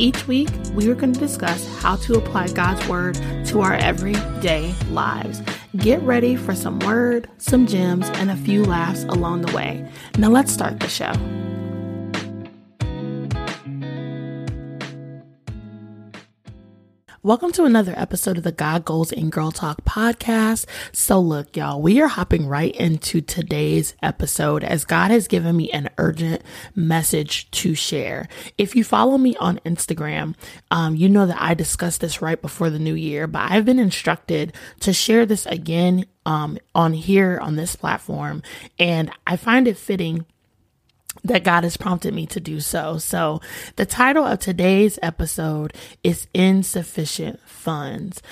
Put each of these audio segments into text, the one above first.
Each week, we are going to discuss how to apply God's Word to our everyday lives. Get ready for some word, some gems, and a few laughs along the way. Now, let's start the show. Welcome to another episode of the God Goals and Girl Talk podcast. So, look, y'all, we are hopping right into today's episode as God has given me an urgent message to share. If you follow me on Instagram, um, you know that I discussed this right before the new year, but I've been instructed to share this again um, on here on this platform, and I find it fitting that God has prompted me to do so. So, the title of today's episode is Insufficient Funds.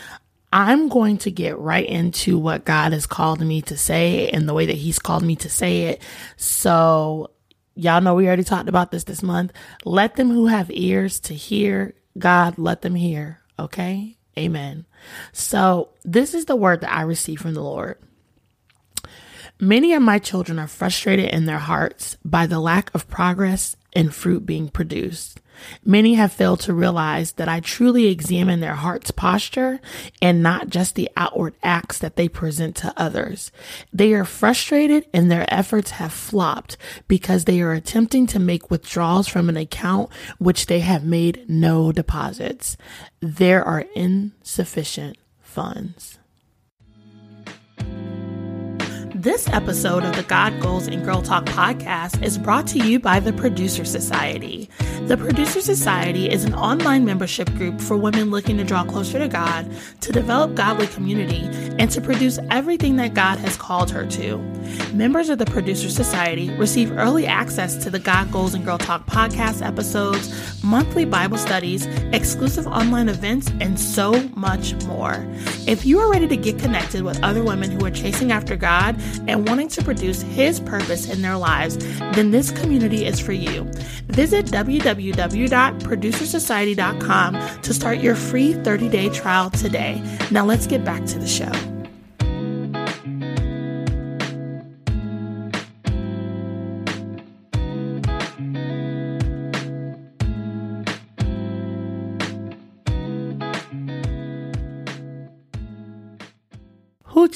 I'm going to get right into what God has called me to say and the way that He's called me to say it. So, y'all know we already talked about this this month. Let them who have ears to hear, God, let them hear. Okay? Amen. So, this is the word that I received from the Lord. Many of my children are frustrated in their hearts by the lack of progress and fruit being produced. Many have failed to realize that I truly examine their heart's posture and not just the outward acts that they present to others. They are frustrated and their efforts have flopped because they are attempting to make withdrawals from an account which they have made no deposits. There are insufficient funds. This episode of the God Goals and Girl Talk podcast is brought to you by the Producer Society. The Producer Society is an online membership group for women looking to draw closer to God, to develop godly community, and to produce everything that God has called her to. Members of the Producer Society receive early access to the God Goals and Girl Talk podcast episodes, monthly Bible studies, exclusive online events, and so much more. If you are ready to get connected with other women who are chasing after God, and wanting to produce His purpose in their lives, then this community is for you. Visit www.producersociety.com to start your free 30 day trial today. Now let's get back to the show.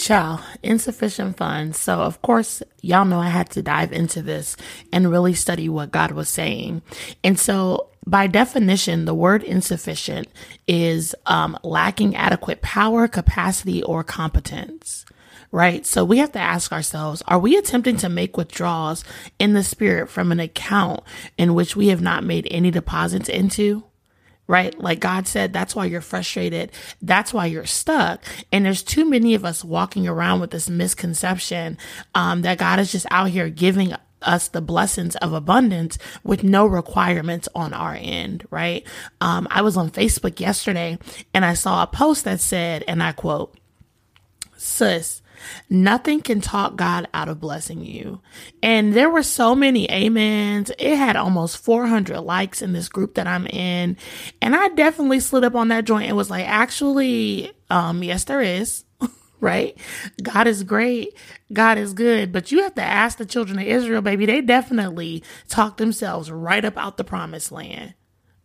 Child, insufficient funds. So of course, y'all know I had to dive into this and really study what God was saying. And so by definition, the word insufficient is um, lacking adequate power, capacity, or competence right? So we have to ask ourselves, are we attempting to make withdrawals in the spirit from an account in which we have not made any deposits into? Right? Like God said, that's why you're frustrated. That's why you're stuck. And there's too many of us walking around with this misconception um, that God is just out here giving us the blessings of abundance with no requirements on our end, right? Um, I was on Facebook yesterday and I saw a post that said, and I quote, Sis, Nothing can talk God out of blessing you. And there were so many amens. It had almost 400 likes in this group that I'm in. And I definitely slid up on that joint and was like, actually, um, yes, there is. right? God is great. God is good. But you have to ask the children of Israel, baby, they definitely talked themselves right up out the promised land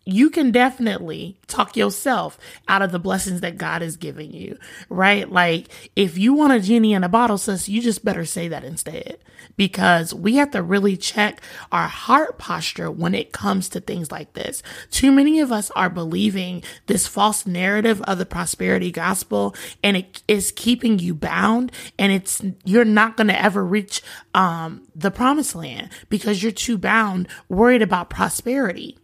you can definitely talk yourself out of the blessings that God is giving you, right? Like if you want a genie in a bottle, sis, you just better say that instead because we have to really check our heart posture when it comes to things like this. Too many of us are believing this false narrative of the prosperity gospel and it is keeping you bound and it's, you're not going to ever reach, um, the promised land because you're too bound, worried about prosperity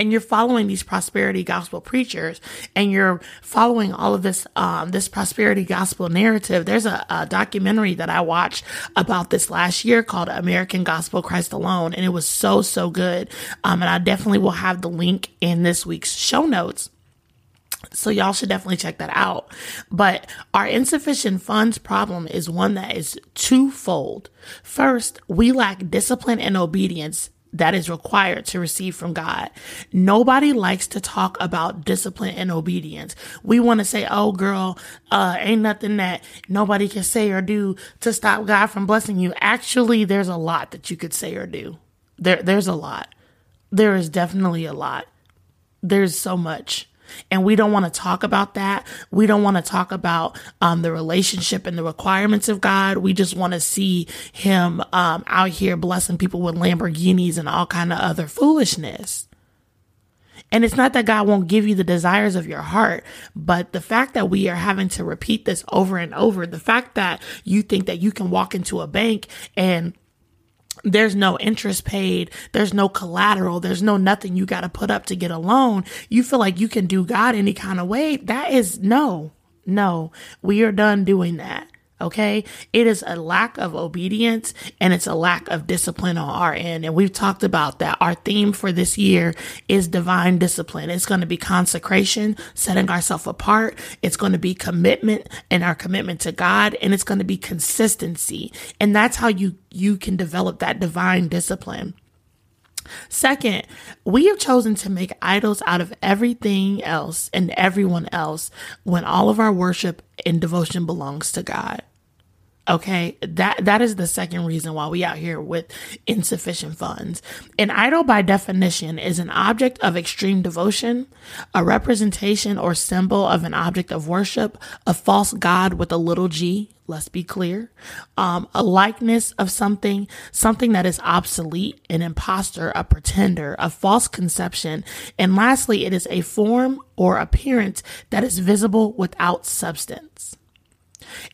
and you're following these prosperity gospel preachers and you're following all of this um, this prosperity gospel narrative there's a, a, documentary that i watched about this last year called american gospel christ alone and it was so so good um, and i definitely will have the link in this week's show notes so y'all should definitely check that out. But our insufficient funds problem is one that is twofold. First, we lack discipline and obedience that is required to receive from God. Nobody likes to talk about discipline and obedience. We want to say, oh girl, uh, ain't nothing that nobody can say or do to stop God from blessing you. Actually, there's a lot that you could say or do. There, there's a lot. There is definitely a lot. There's so much. And we don't want to talk about that. We don't want to talk about um, the relationship and the requirements of God. We just want to see Him um, out here blessing people with Lamborghinis and all kind of other foolishness. And it's not that God won't give you the desires of your heart, but the fact that we are having to repeat this over and over, the fact that you think that you can walk into a bank and there's no interest paid. There's no collateral. There's no nothing you got to put up to get a loan. You feel like you can do God any kind of way. That is no, no, we are done doing that. Okay. It is a lack of obedience and it's a lack of discipline on our end. And we've talked about that. Our theme for this year is divine discipline. It's going to be consecration, setting ourselves apart. It's going to be commitment and our commitment to God. And it's going to be consistency. And that's how you, you can develop that divine discipline. Second, we have chosen to make idols out of everything else and everyone else when all of our worship and devotion belongs to God. Okay, that that is the second reason why we out here with insufficient funds. An idol by definition is an object of extreme devotion, a representation or symbol of an object of worship, a false god with a little g, let's be clear, um, a likeness of something, something that is obsolete, an impostor, a pretender, a false conception, and lastly, it is a form or appearance that is visible without substance.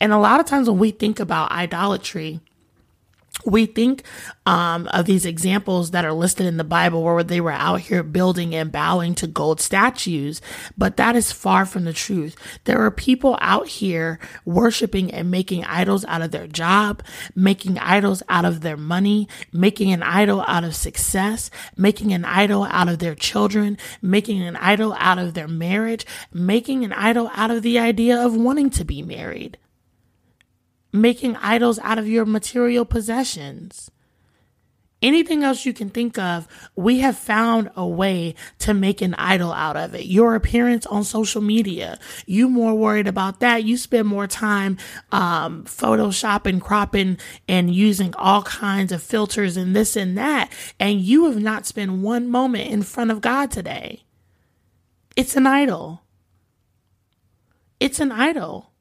And a lot of times when we think about idolatry, we think um, of these examples that are listed in the Bible where they were out here building and bowing to gold statues, but that is far from the truth. There are people out here worshiping and making idols out of their job, making idols out of their money, making an idol out of success, making an idol out of their children, making an idol out of their marriage, making an idol out of the idea of wanting to be married making idols out of your material possessions. Anything else you can think of, we have found a way to make an idol out of it. Your appearance on social media, you more worried about that. You spend more time um, photoshopping, cropping, and using all kinds of filters and this and that. And you have not spent one moment in front of God today. It's an idol. It's an idol.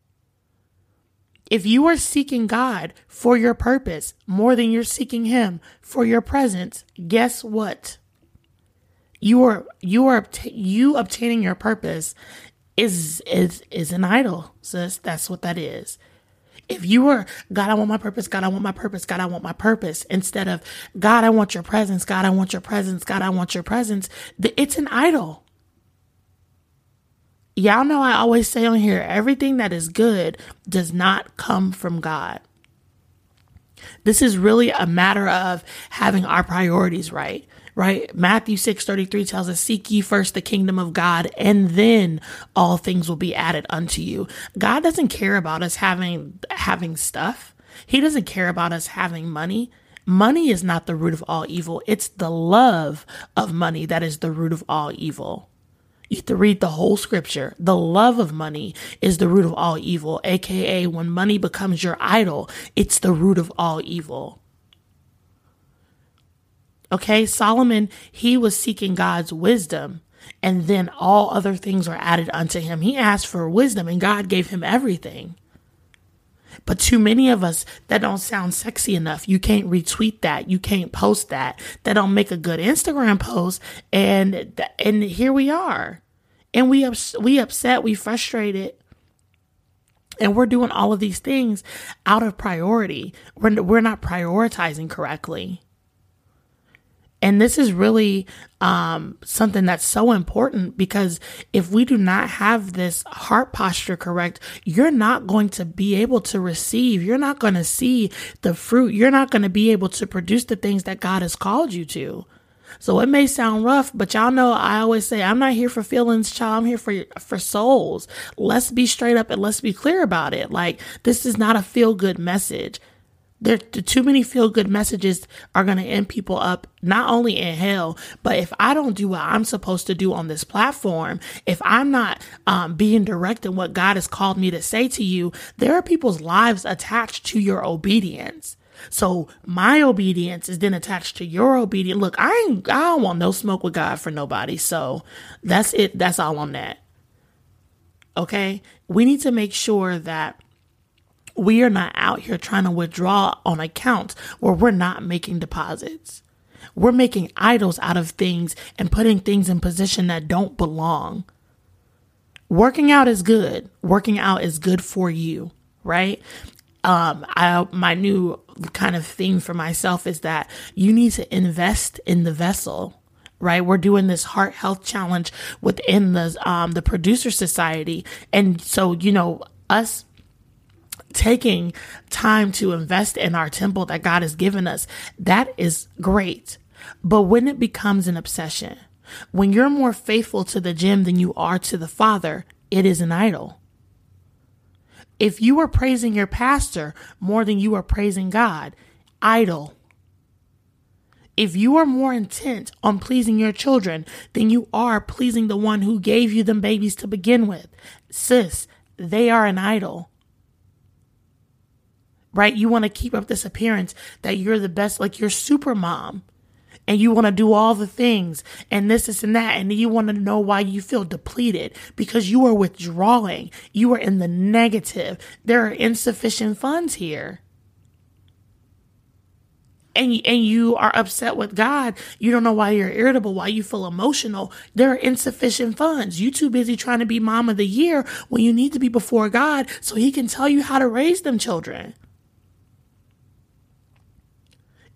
If you are seeking God for your purpose more than you're seeking Him for your presence, guess what? You are you are you obtaining your purpose is is is an idol, sis. That's what that is. If you are God, I want my purpose. God, I want my purpose. God, I want my purpose. Instead of God, I want your presence. God, I want your presence. God, I want your presence. It's an idol y'all know I always say on here everything that is good does not come from God. This is really a matter of having our priorities right. right? Matthew 6 33 tells us, Seek ye first the kingdom of God, and then all things will be added unto you. God doesn't care about us having having stuff. He doesn't care about us having money. Money is not the root of all evil. It's the love of money that is the root of all evil. You have to read the whole scripture. The love of money is the root of all evil, aka when money becomes your idol, it's the root of all evil. Okay, Solomon, he was seeking God's wisdom, and then all other things were added unto him. He asked for wisdom, and God gave him everything. But too many of us that don't sound sexy enough. You can't retweet that. You can't post that. That don't make a good Instagram post. And and here we are, and we ups, we upset. We frustrated. And we're doing all of these things out of priority. We're, we're not prioritizing correctly. And this is really um, something that's so important because if we do not have this heart posture correct, you're not going to be able to receive. You're not going to see the fruit. You're not going to be able to produce the things that God has called you to. So it may sound rough, but y'all know I always say I'm not here for feelings, child. I'm here for for souls. Let's be straight up and let's be clear about it. Like this is not a feel good message there too many feel good messages are going to end people up not only in hell but if i don't do what i'm supposed to do on this platform if i'm not um, being direct in what god has called me to say to you there are people's lives attached to your obedience. So my obedience is then attached to your obedience. Look i ain't i don't want no smoke with god for nobody so that's it that's all on that okay? We need to make sure that we are not out here trying to withdraw on accounts where we're not making deposits. We're making idols out of things and putting things in position that don't belong. Working out is good. Working out is good for you, right? Um, I, my new kind of theme for myself is that you need to invest in the vessel right? We're doing this heart health challenge within the um, the producer society, and so you know us taking time to invest in our temple that God has given us, that is great. But when it becomes an obsession, when you're more faithful to the gym than you are to the Father, it is an idol. If you are praising your pastor more than you are praising God, idol. If you are more intent on pleasing your children than you are pleasing the one who gave you them babies to begin with, sis, they are an idol right? You want to keep up this appearance that you're the best, like you're super mom. And you want to do all the things and this, this, and that. And you want to know why you feel depleted because you are withdrawing. You are in the negative. There are insufficient funds here and and you are upset with God, you don't know why you're irritable, why you feel emotional. There are insufficient funds. You too busy trying to be mom of the year when you need to be before God so he can tell you how to raise them children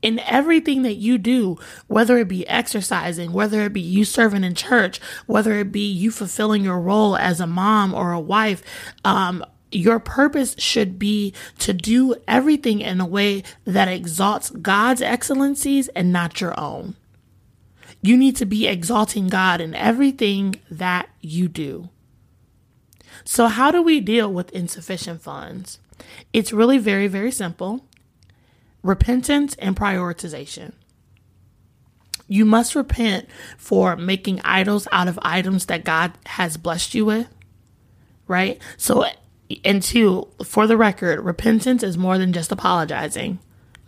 in everything that you do, whether it be exercising, whether it be you serving in church, whether it be you fulfilling your role as a mom or a wife, um, your purpose should be to do everything in a way that exalts God's excellencies and not your own. You need to be exalting God in everything that you do. So, how do we deal with insufficient funds? It's really very, very simple repentance and prioritization. You must repent for making idols out of items that God has blessed you with, right? So, and two, for the record, repentance is more than just apologizing.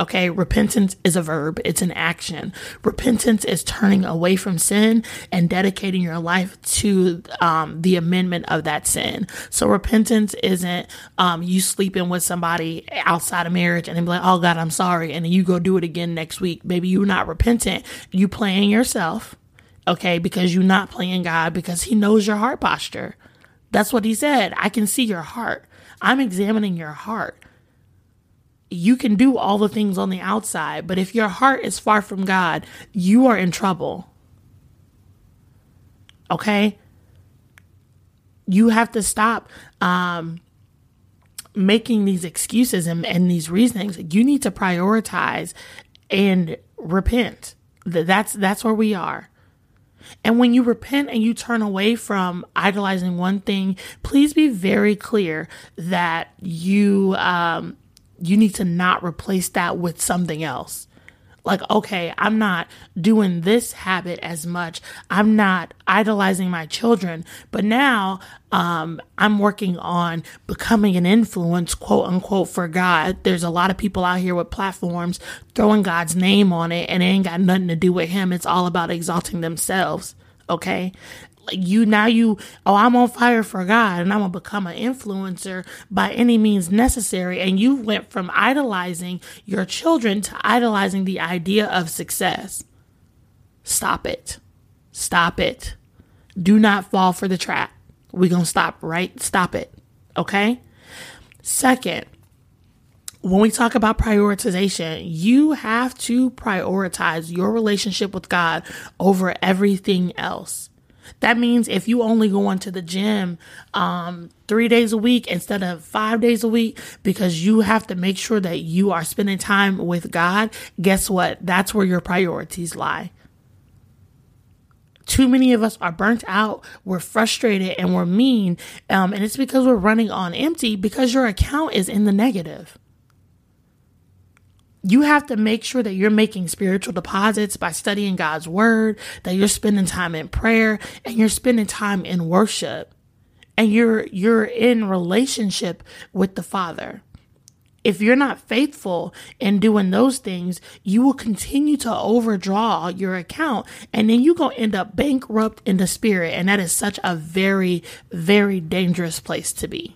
Okay, repentance is a verb, it's an action. Repentance is turning away from sin and dedicating your life to um, the amendment of that sin. So, repentance isn't um, you sleeping with somebody outside of marriage and then be like, oh God, I'm sorry. And then you go do it again next week. Maybe you're not repentant, you playing yourself, okay, because you're not playing God because He knows your heart posture. That's what He said. I can see your heart. I'm examining your heart you can do all the things on the outside, but if your heart is far from God, you are in trouble. Okay? You have to stop um, making these excuses and, and these reasonings. You need to prioritize and repent. That's that's where we are. And when you repent and you turn away from idolizing one thing, please be very clear that you um, you need to not replace that with something else like, okay, I'm not doing this habit as much. I'm not idolizing my children, but now um, I'm working on becoming an influence, quote unquote, for God. There's a lot of people out here with platforms throwing God's name on it and it ain't got nothing to do with Him. It's all about exalting themselves. Okay you now you oh i'm on fire for god and i'm gonna become an influencer by any means necessary. And you went from idolizing your children to idolizing the idea of success. Stop it. Stop it. Do not fall for the trap. We're gonna stop right? Stop it. Okay? Second when we talk about prioritization, you have to prioritize your relationship with God over everything else. That means if you only go into the gym um, three days a week instead of five days a week because you have to make sure that you are spending time with God, guess what? That's where your priorities lie. Too many of us are burnt out, we're frustrated, and we're mean. Um, and it's because we're running on empty because your account is in the negative you have to make sure that you're making spiritual deposits by studying God's word, that you're spending time in prayer and you're spending time in worship and you're you're in relationship with the Father. If you're not faithful in doing those things, you will continue to overdraw your account and then you're going to end up bankrupt in the spirit and that is such a very very dangerous place to be.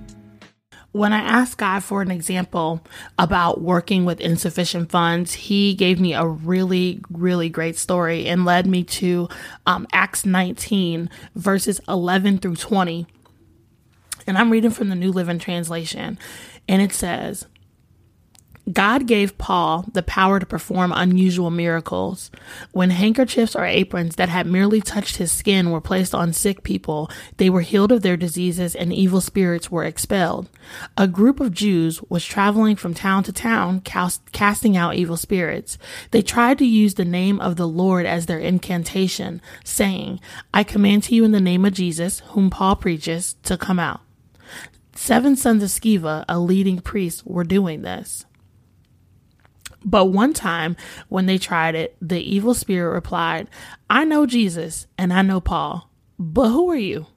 when I asked God for an example about working with insufficient funds, he gave me a really, really great story and led me to um, Acts 19, verses 11 through 20. And I'm reading from the New Living Translation. And it says, God gave Paul the power to perform unusual miracles. When handkerchiefs or aprons that had merely touched his skin were placed on sick people, they were healed of their diseases and evil spirits were expelled. A group of Jews was traveling from town to town cast- casting out evil spirits. They tried to use the name of the Lord as their incantation, saying, I command to you in the name of Jesus, whom Paul preaches, to come out. Seven sons of Sceva, a leading priest, were doing this. But one time when they tried it, the evil spirit replied, I know Jesus and I know Paul, but who are you?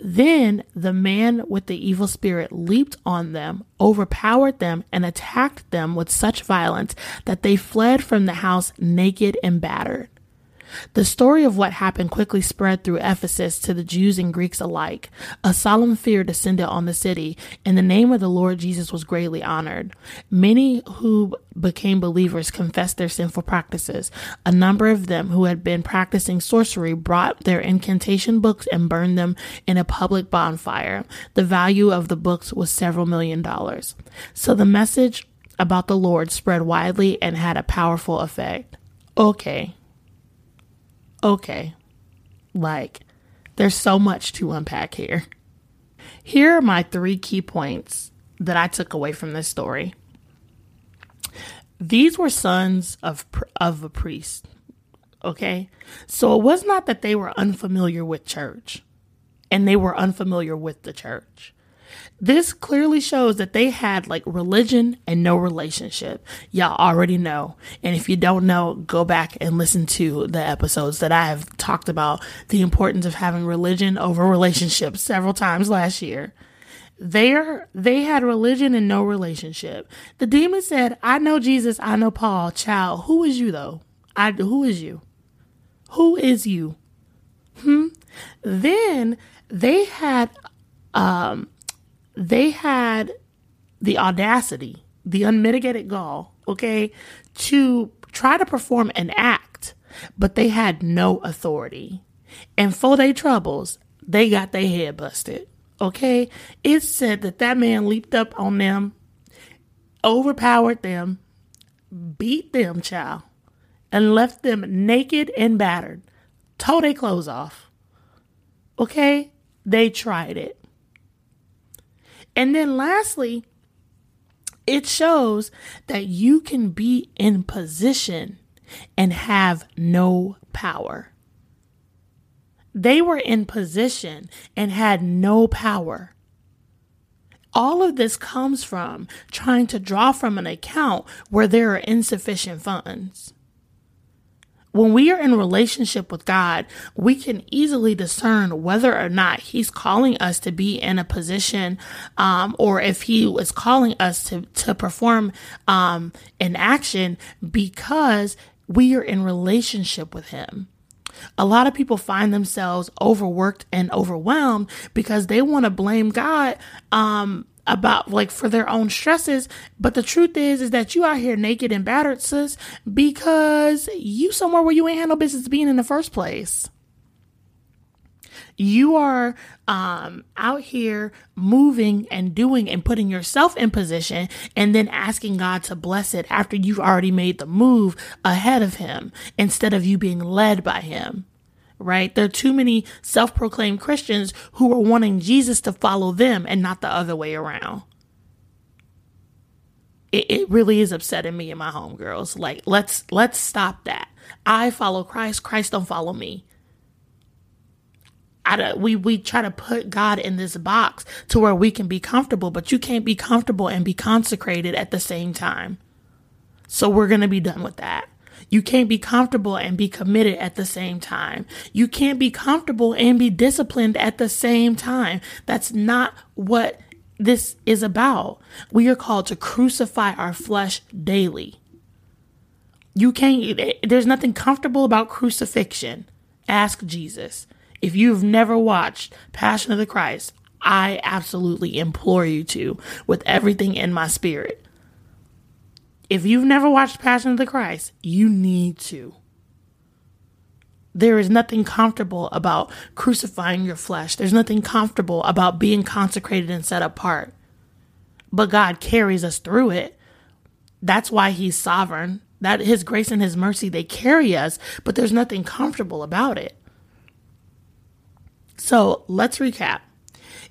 Then the man with the evil spirit leaped on them, overpowered them, and attacked them with such violence that they fled from the house naked and battered. The story of what happened quickly spread through Ephesus to the Jews and Greeks alike. A solemn fear descended on the city, and the name of the Lord Jesus was greatly honored. Many who became believers confessed their sinful practices. A number of them who had been practicing sorcery brought their incantation books and burned them in a public bonfire. The value of the books was several million dollars. So the message about the Lord spread widely and had a powerful effect. Okay, okay, like there's so much to unpack here. Here are my three key points that I took away from this story. These were sons of of a priest. Okay? So it was not that they were unfamiliar with church and they were unfamiliar with the church. This clearly shows that they had like religion and no relationship. Y'all already know. And if you don't know, go back and listen to the episodes that I have talked about the importance of having religion over relationships several times last year. There, they had religion and no relationship. The demon said, I know Jesus, I know Paul. Child, who is you though? I, who is you? Who is you? Hmm? Then they had, um, they had the audacity, the unmitigated gall, okay, to try to perform an act, but they had no authority. And for their troubles, they got their head busted. Okay? It said that that man leaped up on them, overpowered them, beat them, child, and left them naked and battered, tore their clothes off. Okay? They tried it. And then lastly, it shows that you can be in position and have no power. They were in position and had no power. All of this comes from trying to draw from an account where there are insufficient funds. When we are in relationship with God, we can easily discern whether or not He's calling us to be in a position, um, or if He is calling us to to perform um, an action because we are in relationship with Him. A lot of people find themselves overworked and overwhelmed because they want to blame God um, about like for their own stresses. But the truth is, is that you out here naked and battered, sis, because you somewhere where you ain't had no business being in the first place. You are um, out here moving and doing and putting yourself in position and then asking God to bless it after you've already made the move ahead of Him instead of you being led by Him right? There are too many self proclaimed Christians who are wanting Jesus to follow them and not the other way around. It, it really is upsetting me and my homegirls. Like, let's let's stop that. I follow Christ, Christ don't follow me. I, we we try to put God in this box to where we can be comfortable, but you can't be comfortable and be consecrated at the same time. So we're to be done with that. You can't be comfortable and be committed at the same time. You can't be comfortable and be disciplined at the same time. That's not what this is about. We are called to crucify our flesh daily. You can't, there's nothing comfortable about crucifixion. Ask Jesus. If you've never watched Passion of the Christ, I absolutely implore you to with everything in my spirit. If you've never watched Passion of the Christ, you need to. There is nothing comfortable about crucifying your flesh. There's nothing comfortable about being consecrated and set apart. But God carries us through it. That's why he's sovereign. That his grace and his mercy they carry us, but there's nothing comfortable about it. So, let's recap.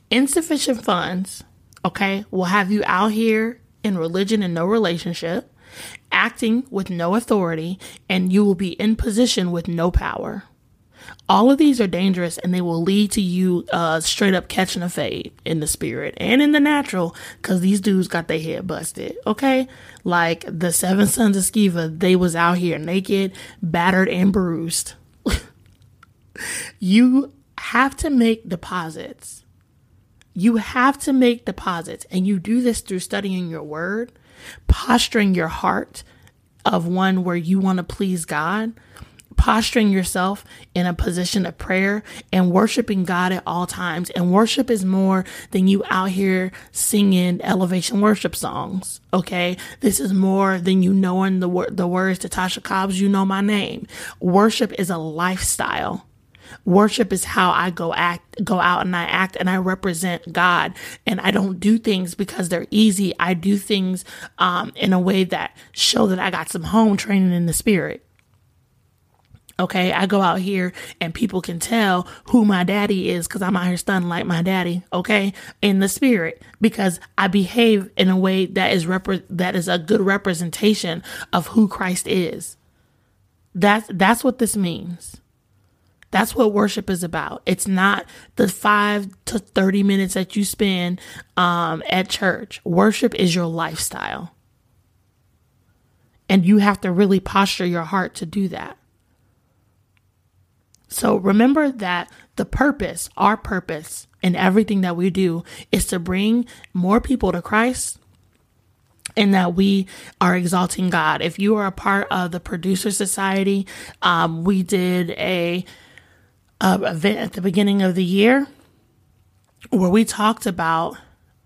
Insufficient funds, okay, will have you out here in religion and no relationship acting with no authority, and you will be in position with no power. All of these are dangerous and they will lead to you uh, straight up catching a fade in the spirit and in the natural because these dudes got their head busted. Okay. Like the seven sons of Sceva, they was out here naked, battered, and bruised. you have to make deposits. You have to make deposits, and you do this through studying your word, posturing your heart of one where you want to please God, posturing yourself in a position of prayer and worshiping God at all times. And worship is more than you out here singing elevation worship songs. Okay. This is more than you knowing the, the words to Tasha Cobbs, you know my name. Worship is a lifestyle. Worship is how I go act, go out and I act and I represent God. And I don't do things because they're easy. I do things um, in a way that show that I got some home training in the spirit. Okay, I go out here and people can tell who my daddy is because I'm out here stunning like my daddy. Okay, in the spirit because I behave in a way that is rep- that is a good representation of who Christ is. That's that's what this means. That's what worship is about. It's not the five to 30 minutes that you spend um, at church. Worship is your lifestyle. And you have to really posture your heart to do that. So remember that the purpose, our purpose in everything that we do is to bring more people to Christ and that we are exalting God. If you are a part of the producer society, um, we did a uh, event at the beginning of the year where we talked about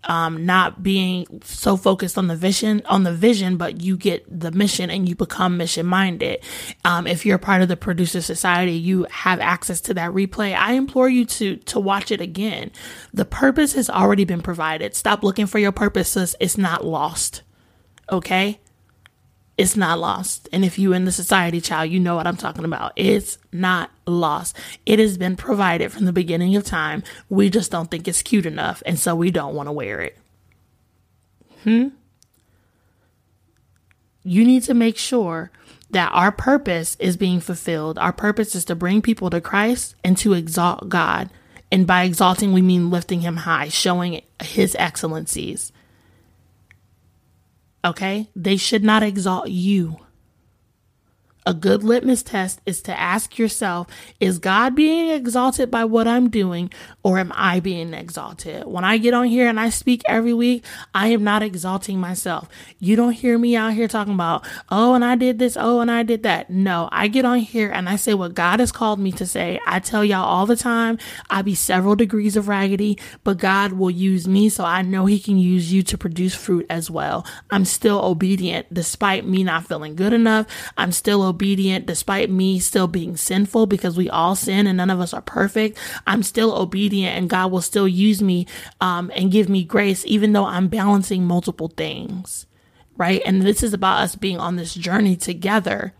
um, not being so focused on the vision, on the vision, but you get the mission and you become mission minded. Um, if you're part of the producer society, you have access to that replay. I implore you to, to watch it again. The purpose has already been provided. Stop looking for your purposes. It's not lost. Okay it's not lost. And if you in the society child, you know what I'm talking about. It's not lost. It has been provided from the beginning of time. We just don't think it's cute enough, and so we don't want to wear it. Hmm? You need to make sure that our purpose is being fulfilled. Our purpose is to bring people to Christ and to exalt God. And by exalting, we mean lifting him high, showing his excellencies. Okay? They should not exalt you. A good litmus test is to ask yourself, is God being exalted by what I'm doing or am I being exalted? When I get on here and I speak every week, I am not exalting myself. You don't hear me out here talking about, oh, and I did this, oh, and I did that. No, I get on here and I say what God has called me to say. I tell y'all all the time, I be several degrees of raggedy, but God will use me so I know He can use you to produce fruit as well. I'm still obedient despite me not feeling good enough. I'm still obedient obedient despite me still being sinful because we all sin and none of us are perfect. I'm still obedient and God will still use me um, and give me grace even though I'm balancing multiple things. Right. And this is about us being on this journey together.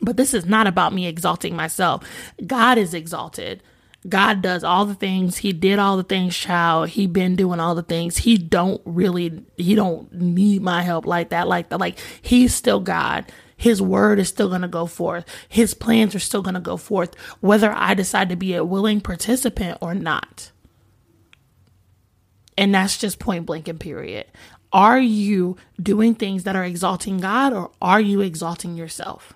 But this is not about me exalting myself. God is exalted. God does all the things. He did all the things, child. He been doing all the things. He don't really, he don't need my help like that, like that. Like he's still God. His word is still going to go forth. His plans are still going to go forth, whether I decide to be a willing participant or not. And that's just point blank and period. Are you doing things that are exalting God or are you exalting yourself?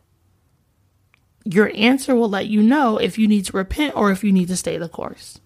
Your answer will let you know if you need to repent or if you need to stay the course.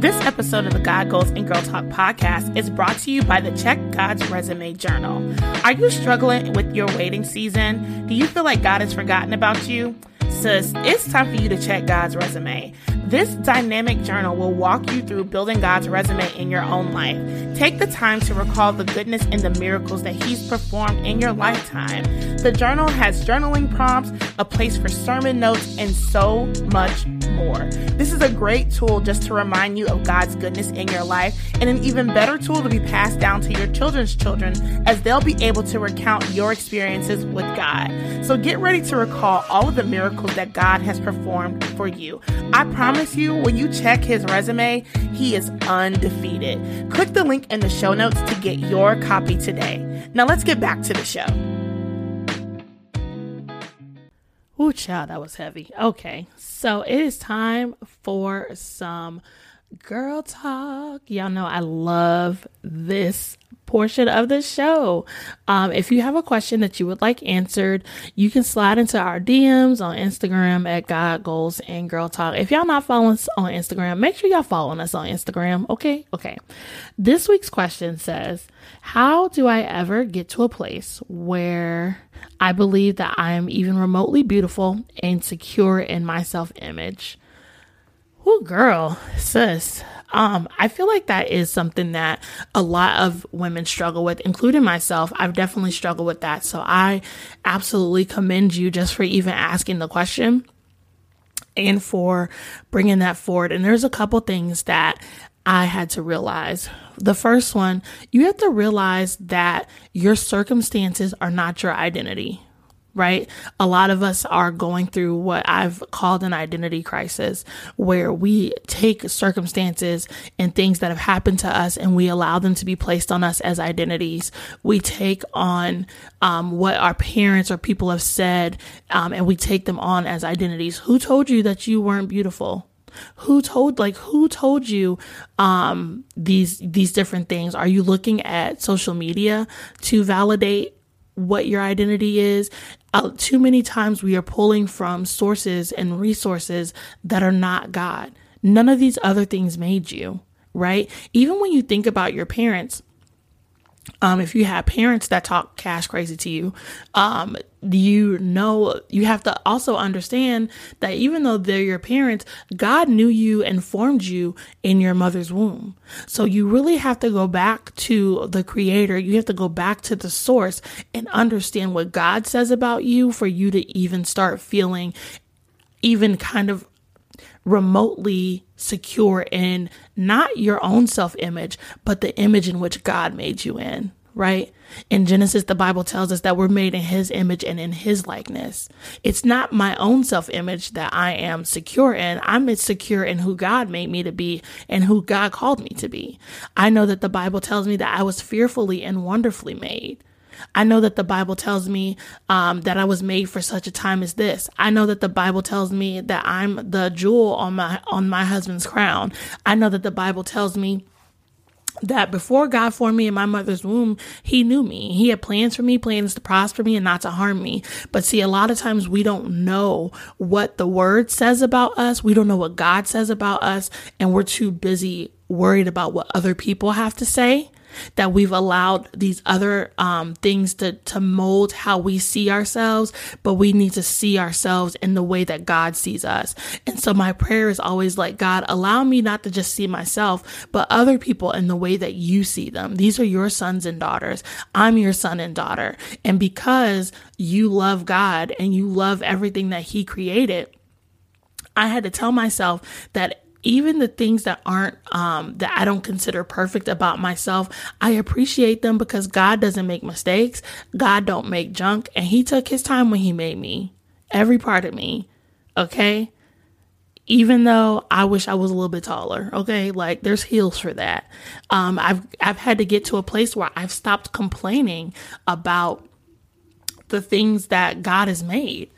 This episode of the God Goals and Girl Talk podcast is brought to you by the Check God's Resume Journal. Are you struggling with your waiting season? Do you feel like God has forgotten about you? Sis, it's time for you to check God's resume. This dynamic journal will walk you through building God's resume in your own life. Take the time to recall the goodness and the miracles that He's performed in your lifetime. The journal has journaling prompts, a place for sermon notes, and so much more. This is a great tool just to remind you of God's goodness in your life, and an even better tool to be passed down to your children's children as they'll be able to recount your experiences with God. So get ready to recall all of the miracles that God has performed for you. I promise you, when you check his resume, he is undefeated. Click the link in the show notes to get your copy today. Now let's get back to the show. Ooh, child, that was heavy. Okay, so it is time for some girl talk. Y'all know I love this portion of the show. Um, if you have a question that you would like answered, you can slide into our DMs on Instagram at God Goals and Girl Talk. If y'all not following us on Instagram, make sure y'all following us on Instagram. Okay, okay. This week's question says, "How do I ever get to a place where?" I believe that I am even remotely beautiful and secure in my self image. Oh, girl, sis. Um, I feel like that is something that a lot of women struggle with, including myself. I've definitely struggled with that. So I absolutely commend you just for even asking the question and for bringing that forward. And there's a couple things that I had to realize. The first one, you have to realize that your circumstances are not your identity, right? A lot of us are going through what I've called an identity crisis, where we take circumstances and things that have happened to us and we allow them to be placed on us as identities. We take on um, what our parents or people have said um, and we take them on as identities. Who told you that you weren't beautiful? who told like who told you um these these different things are you looking at social media to validate what your identity is. Uh, too many times we are pulling from sources and resources that are not god. None of these other things made you right? Even when you think about your parents um, if you have parents that talk cash crazy to you, um, you know, you have to also understand that even though they're your parents, God knew you and formed you in your mother's womb. So you really have to go back to the creator. You have to go back to the source and understand what God says about you for you to even start feeling even kind of remotely secure in not your own self image, but the image in which God made you in, right? In Genesis, the Bible tells us that we're made in his image and in his likeness. It's not my own self image that I am secure in. I'm secure in who God made me to be and who God called me to be. I know that the Bible tells me that I was fearfully and wonderfully made. I know that the Bible tells me um, that I was made for such a time as this. I know that the Bible tells me that I'm the jewel on my on my husband's crown. I know that the Bible tells me that before God formed me in my mother's womb, He knew me. He had plans for me, plans to prosper me and not to harm me. But see, a lot of times we don't know what the word says about us. We don't know what God says about us. And we're too busy worried about what other people have to say that we've allowed these other um, things to, to mold how we see ourselves, but we need to see ourselves in the way that God sees us. And so my prayer is always like, God, allow me not to just see myself, but other people in the way that you see them. These are your sons and daughters. I'm your son and daughter. And because you love God and you love everything that He created, I had to tell myself that even the things that aren't um that I don't consider perfect about myself, I appreciate them because God doesn't make mistakes. God don't make junk and he took his time when he made me. Every part of me. Okay? Even though I wish I was a little bit taller, okay? Like there's heels for that. Um I've I've had to get to a place where I've stopped complaining about the things that God has made.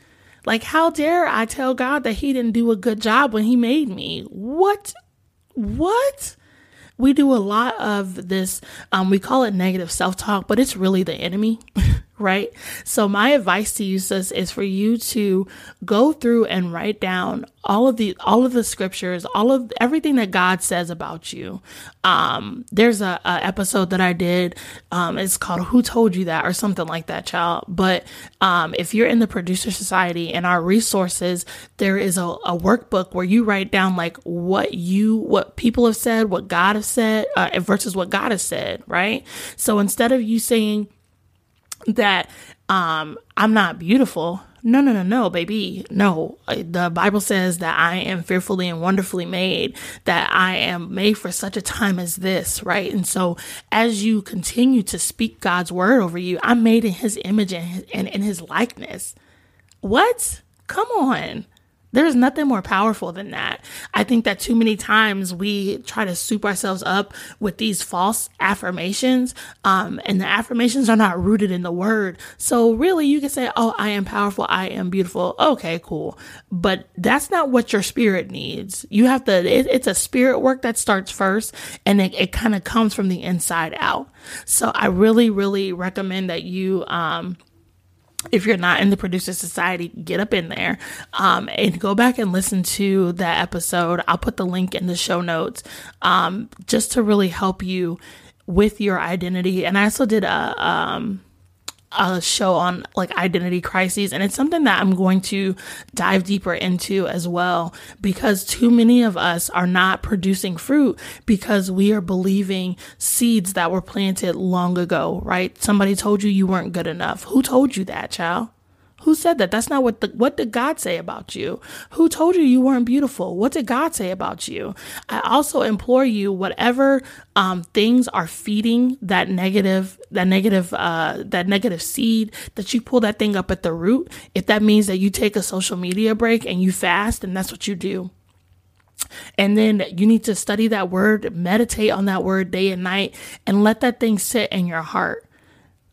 Like, how dare I tell God that He didn't do a good job when He made me? What? What? We do a lot of this, um, we call it negative self talk, but it's really the enemy. right? So my advice to you sis is for you to go through and write down all of the all of the scriptures, all of everything that God says about you. Um, there's a, a episode that I did. Um, it's called "Who Told You That" or something like that, child. But um, if you're in the producer society and our resources, there is a, a workbook where you write down like what you what people have said, what God has said, uh, versus what God has said, right? So instead of you saying that um, I'm not beautiful. No, no, no, no, baby. No. The Bible says that I am fearfully and wonderfully made, that I am made for such a time as this, right? And so as you continue to speak God's word over you, I'm made in his image and, and in his likeness. What? Come on. There's nothing more powerful than that. I think that too many times we try to soup ourselves up with these false affirmations, um, and the affirmations are not rooted in the word. So really, you can say, "Oh, I am powerful. I am beautiful." Okay, cool, but that's not what your spirit needs. You have to. It, it's a spirit work that starts first, and it, it kind of comes from the inside out. So I really, really recommend that you. Um, if you're not in the producer society, get up in there um, and go back and listen to that episode. I'll put the link in the show notes um, just to really help you with your identity. And I also did a um, a show on like identity crises and it's something that I'm going to dive deeper into as well because too many of us are not producing fruit because we are believing seeds that were planted long ago, right? Somebody told you you weren't good enough. Who told you that, child? Who said that? That's not what the, what did God say about you? Who told you you weren't beautiful? What did God say about you? I also implore you, whatever um, things are feeding that negative, that negative, uh, that negative seed, that you pull that thing up at the root. If that means that you take a social media break and you fast, and that's what you do. And then you need to study that word, meditate on that word day and night, and let that thing sit in your heart.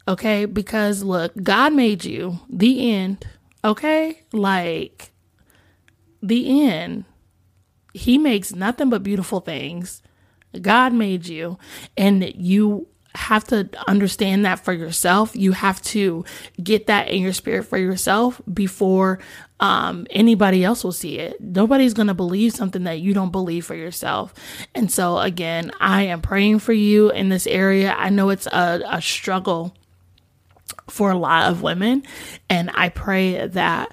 Okay? Because look, God made you. The end. Okay? Like, the end. He makes nothing but beautiful things. God made you, and you have to understand that for yourself. You have to get that in your spirit for yourself before um, anybody else will see it. Nobody's going to believe something that you don't believe for yourself. And so, again, I am praying for you in this area. I know it's a, a struggle for a lot of women. And I pray that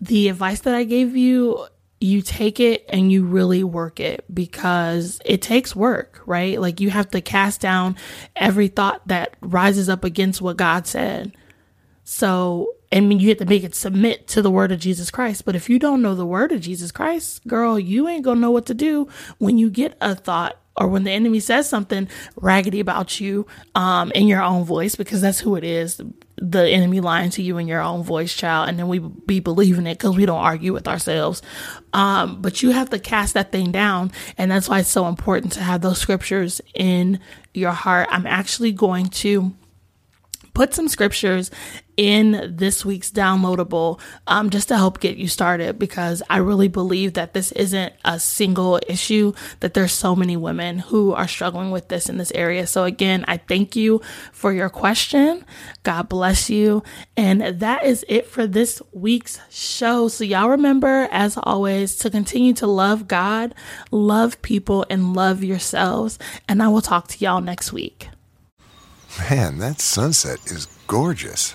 the advice that I gave you you take it and you really work it because it takes work, right? Like you have to cast down every thought that rises up against what God said. So, mean, you have to make it submit to the word of Jesus Christ. But if you don't know the word of Jesus Christ, girl, you ain't gonna know what to do when you get a thought or when the enemy says something raggedy about you um, in your own voice, because that's who it is the enemy lying to you in your own voice, child, and then we be believing it because we don't argue with ourselves. Um, but you have to cast that thing down, and that's why it's so important to have those scriptures in your heart. I'm actually going to put some scriptures in this week's downloadable um, just to help get you started because I really believe that this isn't a single issue, that there's so many women who are struggling with this in this area. So, again, I thank you for your question. God bless you. And that is it for this week's show. So, y'all remember, as always, to continue to love God, love people, and love yourselves. And I will talk to y'all next week. Man, that sunset is gorgeous.